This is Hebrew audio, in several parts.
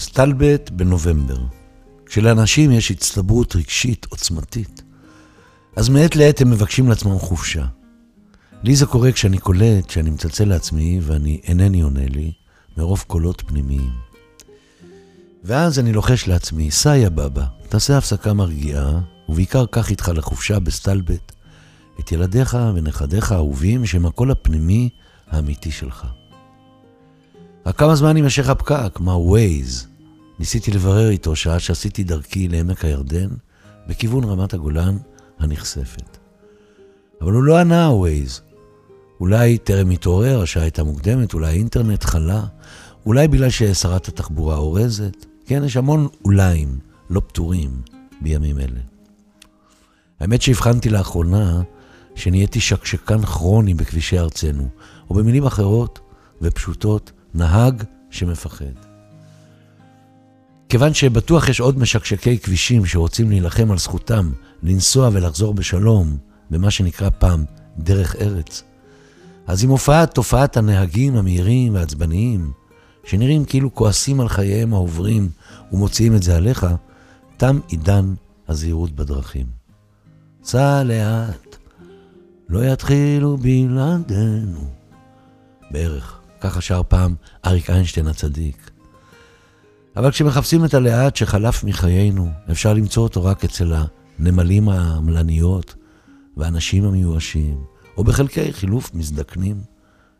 סטלבט בנובמבר. כשלאנשים יש הצטברות רגשית עוצמתית, אז מעת לעת הם מבקשים לעצמם חופשה. לי זה קורה כשאני קולט שאני מצלצל לעצמי ואני אינני עונה לי, מרוב קולות פנימיים. ואז אני לוחש לעצמי, סע יא בבא, תעשה הפסקה מרגיעה, ובעיקר קח איתך לחופשה בסטלבט את ילדיך ונכדיך האהובים שהם הקול הפנימי האמיתי שלך. רק כמה זמן יימשך הפקק? מה ווייז? ניסיתי לברר איתו שעה שעשיתי דרכי לעמק הירדן, בכיוון רמת הגולן הנכספת. אבל הוא לא ענה ווייז. אולי טרם התעורר, השעה הייתה מוקדמת, אולי האינטרנט חלה, אולי בגלל ששרת התחבורה אורזת. כן, יש המון אוליים לא פתורים בימים אלה. האמת שהבחנתי לאחרונה שנהייתי שקשקן כרוני בכבישי ארצנו, או במילים אחרות ופשוטות, נהג שמפחד. כיוון שבטוח יש עוד משקשקי כבישים שרוצים להילחם על זכותם לנסוע ולחזור בשלום, במה שנקרא פעם דרך ארץ, אז עם הופעת תופעת הנהגים המהירים והעצבניים, שנראים כאילו כועסים על חייהם העוברים ומוציאים את זה עליך, תם עידן הזהירות בדרכים. סע לאט, לא יתחילו בלעדינו. בערך, ככה שר פעם אריק איינשטיין הצדיק. אבל כשמחפשים את הלאט שחלף מחיינו, אפשר למצוא אותו רק אצל הנמלים העמלניות והאנשים המיואשים, או בחלקי חילוף מזדקנים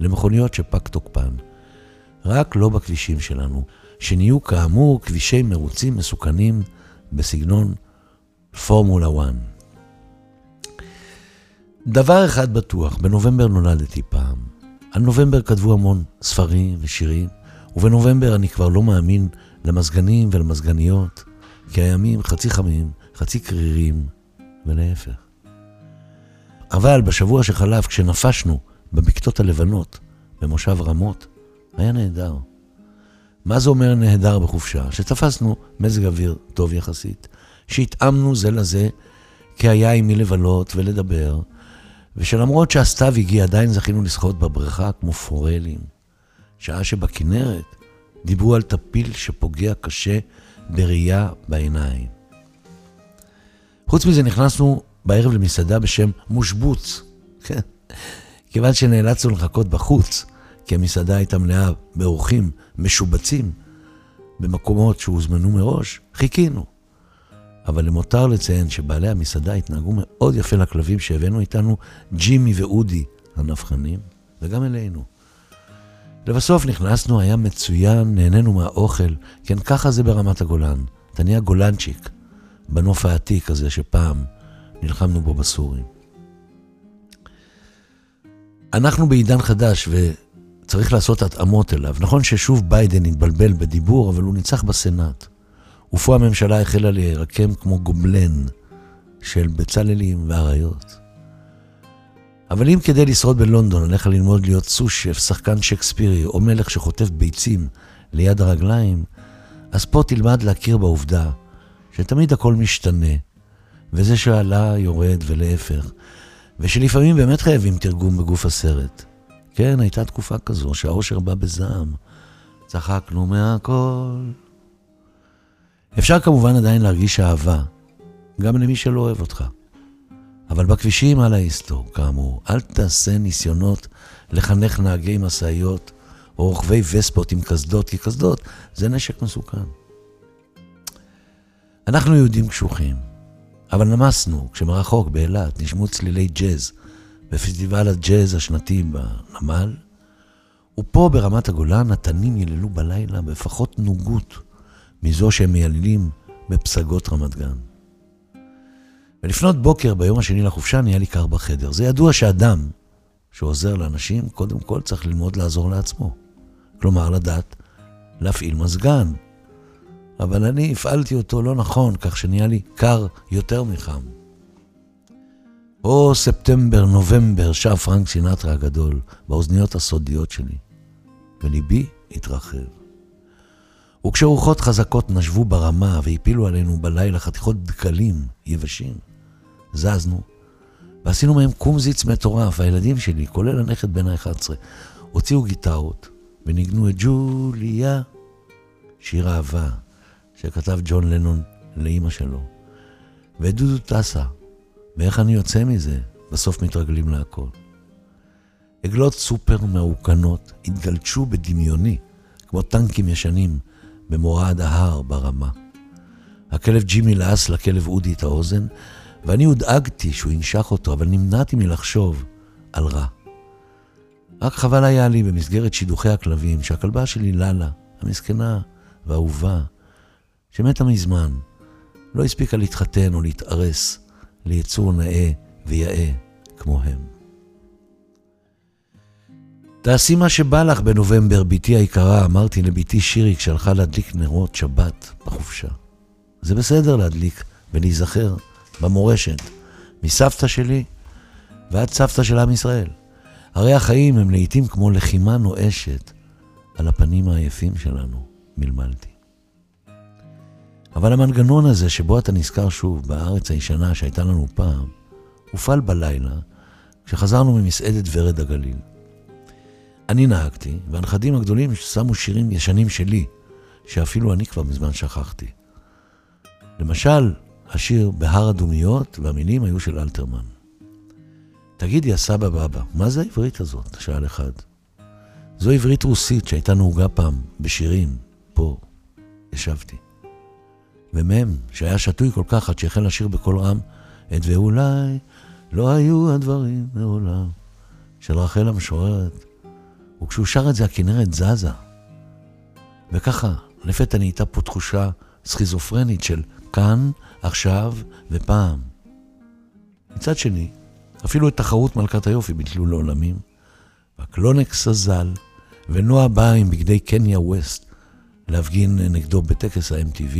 למכוניות שפג תוקפן. רק לא בכבישים שלנו, שנהיו כאמור כבישי מרוצים מסוכנים בסגנון פורמולה 1. דבר אחד בטוח, בנובמבר נולדתי פעם. על נובמבר כתבו המון ספרים ושירים, ובנובמבר אני כבר לא מאמין למזגנים ולמזגניות, כי הימים חצי חמים, חצי קרירים, ולהפך. אבל בשבוע שחלף, כשנפשנו בבקתות הלבנות, במושב רמות, היה נהדר. מה זה אומר נהדר בחופשה? שתפסנו מזג אוויר טוב יחסית, שהתאמנו זה לזה, כי היה עם מי לבלות ולדבר, ושלמרות שהסתיו הגיע, עדיין זכינו לשחות בבריכה כמו פורלים. שעה שבכנרת דיברו על טפיל שפוגע קשה בראייה בעיניים. חוץ מזה נכנסנו בערב למסעדה בשם מושבוץ, כן, כיוון שנאלצנו לחכות בחוץ, כי המסעדה הייתה מלאה באורחים משובצים במקומות שהוזמנו מראש, חיכינו. אבל למותר לציין שבעלי המסעדה התנהגו מאוד יפה לכלבים שהבאנו איתנו, ג'ימי ואודי הנבחנים, וגם אלינו. לבסוף נכנסנו, היה מצוין, נהנינו מהאוכל, כן, ככה זה ברמת הגולן. אתה נהיה גולנצ'יק, בנוף העתיק הזה שפעם נלחמנו בו בסורים. אנחנו בעידן חדש וצריך לעשות התאמות אליו. נכון ששוב ביידן התבלבל בדיבור, אבל הוא ניצח בסנאט. ופה הממשלה החלה להירקם כמו גובלן של בצללים ואריות. אבל אם כדי לשרוד בלונדון עליך ללמוד להיות סושף, שחקן שקספירי או מלך שחוטף ביצים ליד הרגליים, אז פה תלמד להכיר בעובדה שתמיד הכל משתנה, וזה שעלה יורד ולהפך, ושלפעמים באמת חייבים תרגום בגוף הסרט. כן, הייתה תקופה כזו שהאושר בא בזעם. צחקנו מהכל. אפשר כמובן עדיין להרגיש אהבה, גם למי שלא אוהב אותך. אבל בכבישים על ההיסטור, כאמור, אל תעשה ניסיונות לחנך נהגי משאיות או רוכבי וספות עם קסדות, כי קסדות זה נשק מסוכן. אנחנו יהודים קשוחים, אבל נמסנו כשמרחוק באילת נשמעו צלילי ג'אז בפסטיבל הג'אז השנתי בנמל, ופה ברמת הגולן התנים יללו בלילה בפחות נוגות מזו שהם מייללים בפסגות רמת גן. ולפנות בוקר ביום השני לחופשה נהיה לי קר בחדר. זה ידוע שאדם שעוזר לאנשים, קודם כל צריך ללמוד לעזור לעצמו. כלומר, לדעת להפעיל מזגן. אבל אני הפעלתי אותו לא נכון, כך שנהיה לי קר יותר מחם. או ספטמבר, נובמבר, שר פרנק סינטרה הגדול, באוזניות הסודיות שלי, וליבי התרחב. וכשרוחות חזקות נשבו ברמה והפילו עלינו בלילה חתיכות דקלים יבשים, זזנו, ועשינו מהם קומזיץ מטורף. הילדים שלי, כולל הנכד בן ה-11, הוציאו גיטרות וניגנו את ג'וליה, שיר אהבה שכתב ג'ון לנון לאימא שלו. ואת דודו טסה, ואיך אני יוצא מזה? בסוף מתרגלים להכל. עגלות סופר מעוקנות התגלשו בדמיוני, כמו טנקים ישנים, במורד ההר ברמה. הכלב ג'ימי לעס לכלב אודי את האוזן, ואני הודאגתי שהוא ינשך אותו, אבל נמנעתי מלחשוב על רע. רק חבל היה לי במסגרת שידוכי הכלבים, שהכלבה שלי ללה, המסכנה והאהובה, שמתה מזמן, לא הספיקה להתחתן או להתארס ליצור נאה ויאה כמו הם. תעשי מה שבא לך בנובמבר, בתי היקרה, אמרתי לביתי שירי כשהלכה להדליק נרות שבת בחופשה. זה בסדר להדליק ולהיזכר במורשת, מסבתא שלי ועד סבתא של עם ישראל. הרי החיים הם לעיתים כמו לחימה נואשת על הפנים העייפים שלנו, מלמלתי. אבל המנגנון הזה שבו אתה נזכר שוב בארץ הישנה שהייתה לנו פעם, הופעל בלילה כשחזרנו ממסעדת ורד הגליל. אני נהגתי, והנכדים הגדולים שמו שירים ישנים שלי, שאפילו אני כבר מזמן שכחתי. למשל, השיר "בהר הדומיות", והמילים היו של אלתרמן. תגידי, הסבא בבא, מה זה העברית הזאת? שאל אחד. זו עברית רוסית שהייתה נהוגה פעם בשירים, פה. ישבתי. ומם, שהיה שתוי כל כך עד שהחל לשיר בקול רם את "ואולי לא היו הדברים מעולם" של רחל המשוררת, וכשהוא שר את זה הכנרת זזה. וככה, לפתע נהייתה פה תחושה סכיזופרנית של כאן, עכשיו ופעם. מצד שני, אפילו את תחרות מלכת היופי ביטלו לעולמים, והקלונקס הזל, ונועה באה עם בגדי קניה ווסט להפגין נגדו בטקס ה-MTV,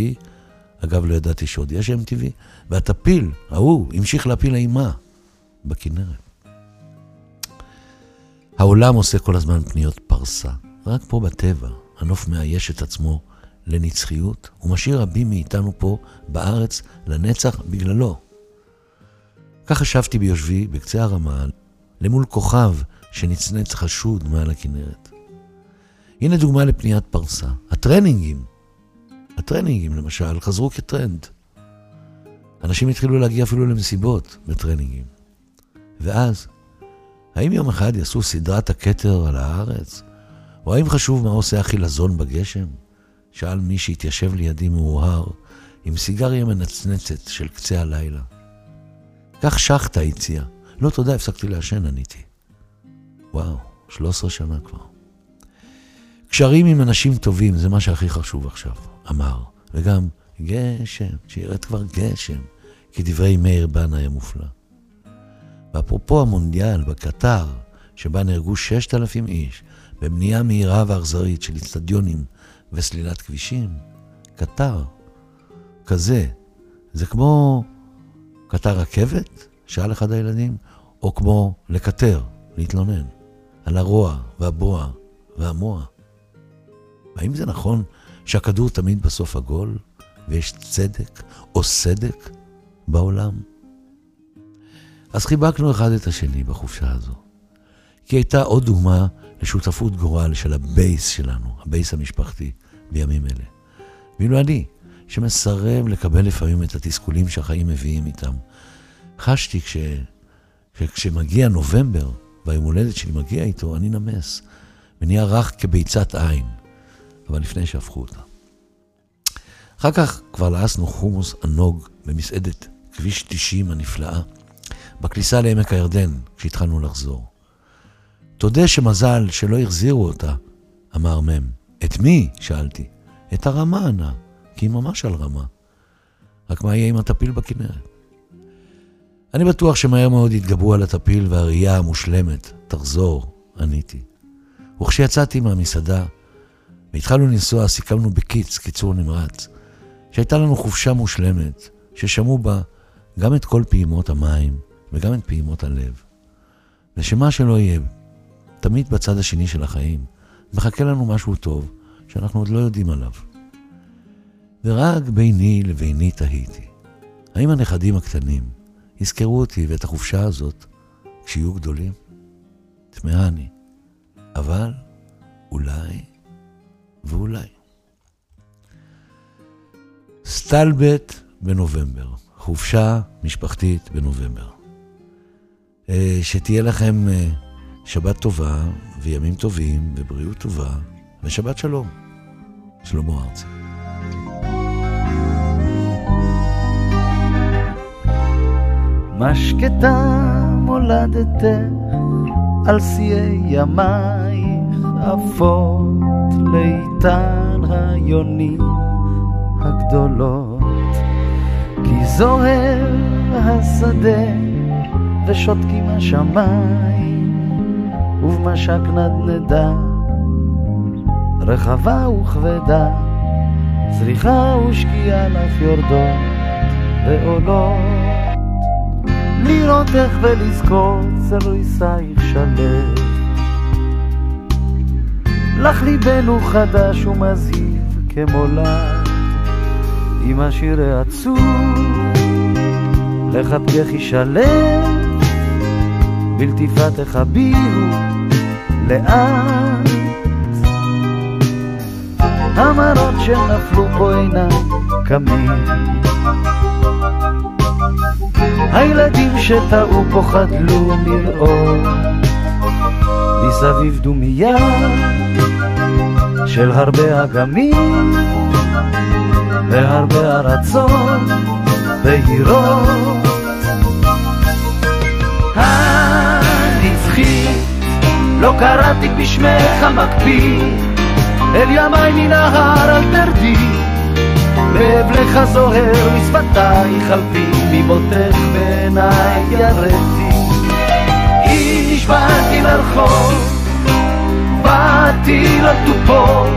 אגב, לא ידעתי שעוד יש MTV, והטפיל, ההוא, המשיך להפיל אימה בכנרת. העולם עושה כל הזמן פניות פרסה. רק פה בטבע, הנוף מאייש את עצמו לנצחיות, ומשאיר רבים מאיתנו פה, בארץ, לנצח בגללו. כך חשבתי ביושבי, בקצה הרמה, למול כוכב שנצנץ חשוד מעל הכנרת. הנה דוגמה לפניית פרסה. הטרנינגים הטרנינגים למשל חזרו כטרנד. אנשים התחילו להגיע אפילו למסיבות בטרנינגים. ואז, האם יום אחד יעשו סדרת הכתר על הארץ? או האם חשוב מה עושה החילזון בגשם? שאל מי שהתיישב לידי מאוהר, עם סיגריה מנצנצת של קצה הלילה. כך שחטה הציע. לא, תודה, הפסקתי לעשן, עניתי. וואו, 13 שנה כבר. קשרים עם אנשים טובים זה מה שהכי חשוב עכשיו. אמר, וגם גשם, שירד כבר גשם, כדברי מאיר בנאי המופלא. ואפרופו המונדיאל בקטר, שבה נהרגו ששת אלפים איש, בבנייה מהירה ואכזרית של אצטדיונים וסלילת כבישים, קטר, כזה, זה כמו קטר רכבת? שאל אחד הילדים, או כמו לקטר, להתלונן, על הרוע והבוע והמוע. האם זה נכון שהכדור תמיד בסוף עגול, ויש צדק או סדק בעולם? אז חיבקנו אחד את השני בחופשה הזו. כי הייתה עוד דוגמה לשותפות גורל של ה base שלנו, ה base המשפחתי, בימים אלה. ואילו אני, שמסרב לקבל לפעמים את התסכולים שהחיים מביאים איתם, חשתי כש... שכשמגיע נובמבר, והיום הולדת שלי מגיע איתו, אני נמס, ונהיה רך כביצת עין. אבל לפני שהפכו אותה. אחר כך כבר לעסנו חומוס ענוג במסעדת כביש 90 הנפלאה, בכניסה לעמק הירדן, כשהתחלנו לחזור. תודה שמזל שלא החזירו אותה, אמר מ'. את מי? שאלתי. את הרמה ענה, כי היא ממש על רמה. רק מה יהיה עם הטפיל בכנרת? אני בטוח שמהר מאוד יתגברו על הטפיל והראייה המושלמת תחזור, עניתי. וכשיצאתי מהמסעדה, והתחלנו לנסוע, סיכמנו בקיץ, קיצור נמרץ, שהייתה לנו חופשה מושלמת, ששמעו בה גם את כל פעימות המים וגם את פעימות הלב. ושמה שלא יהיה, תמיד בצד השני של החיים, מחכה לנו משהו טוב, שאנחנו עוד לא יודעים עליו. ורק ביני לביני תהיתי, האם הנכדים הקטנים יזכרו אותי ואת החופשה הזאת כשיהיו גדולים? תמהה אני, אבל אולי... ואולי. מסתלבט בנובמבר, חופשה משפחתית בנובמבר. אה, שתהיה לכם אה, שבת טובה וימים טובים ובריאות טובה ושבת שלום. שלמה ארצי. משקטה מולדתך על שיאי ימייך עפות לאיתן היונים הגדולות כי זוהר השדה ושותקים השמיים ובמשק נדנדה. רחבה וכבדה זריחה ושקיעה לך יורדות ועולות. לראותך ולזכור צלויסייך שלב. לך ליבנו חדש ומזהיב כמולד, עם השיר העצוב, לחבקך ישלם, בלטיפה תחבירו לאט. המראות שנפלו פה אינם קמים הילדים שטעו פה חדלו לראות מסביב דומיה של הרבה אגמים והרבה ארצות בהירות לא קראתי בשמך המקפיא. אל ימי מנהר אל תרדי לך זוהר משפתייך על פי ממותך בעיניי ירדתי אם נשבעתי לרחוב באתי לתופות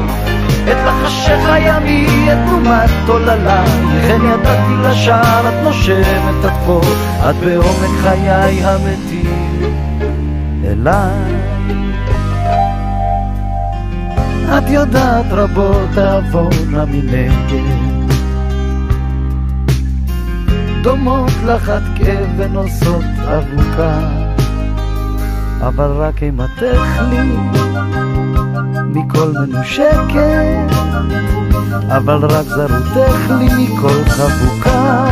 את לחשך הימי, את תרומת עוללה וכן ידעתי לשער, את נושמת עד פה את בעומק חיי המתים. אליי את יודעת רבות תעבורנה מנגד. דומות לך עד כאב ונושאות אבוקה אבל רק אימתך לי מכל מנושקת אבל רק זרותך לי מכל חבוקה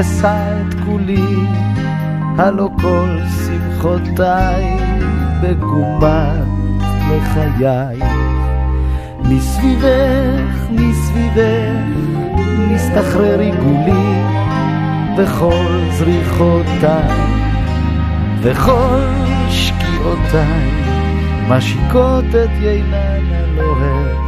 אשא את כולי, הלא כל שמחותיי בגומת לחיי. מסביבך, מסביבך, מסתחרר עיגולי, וכל זריחותיי, וכל שקיעותיי, משיקות את יינן הלוהר.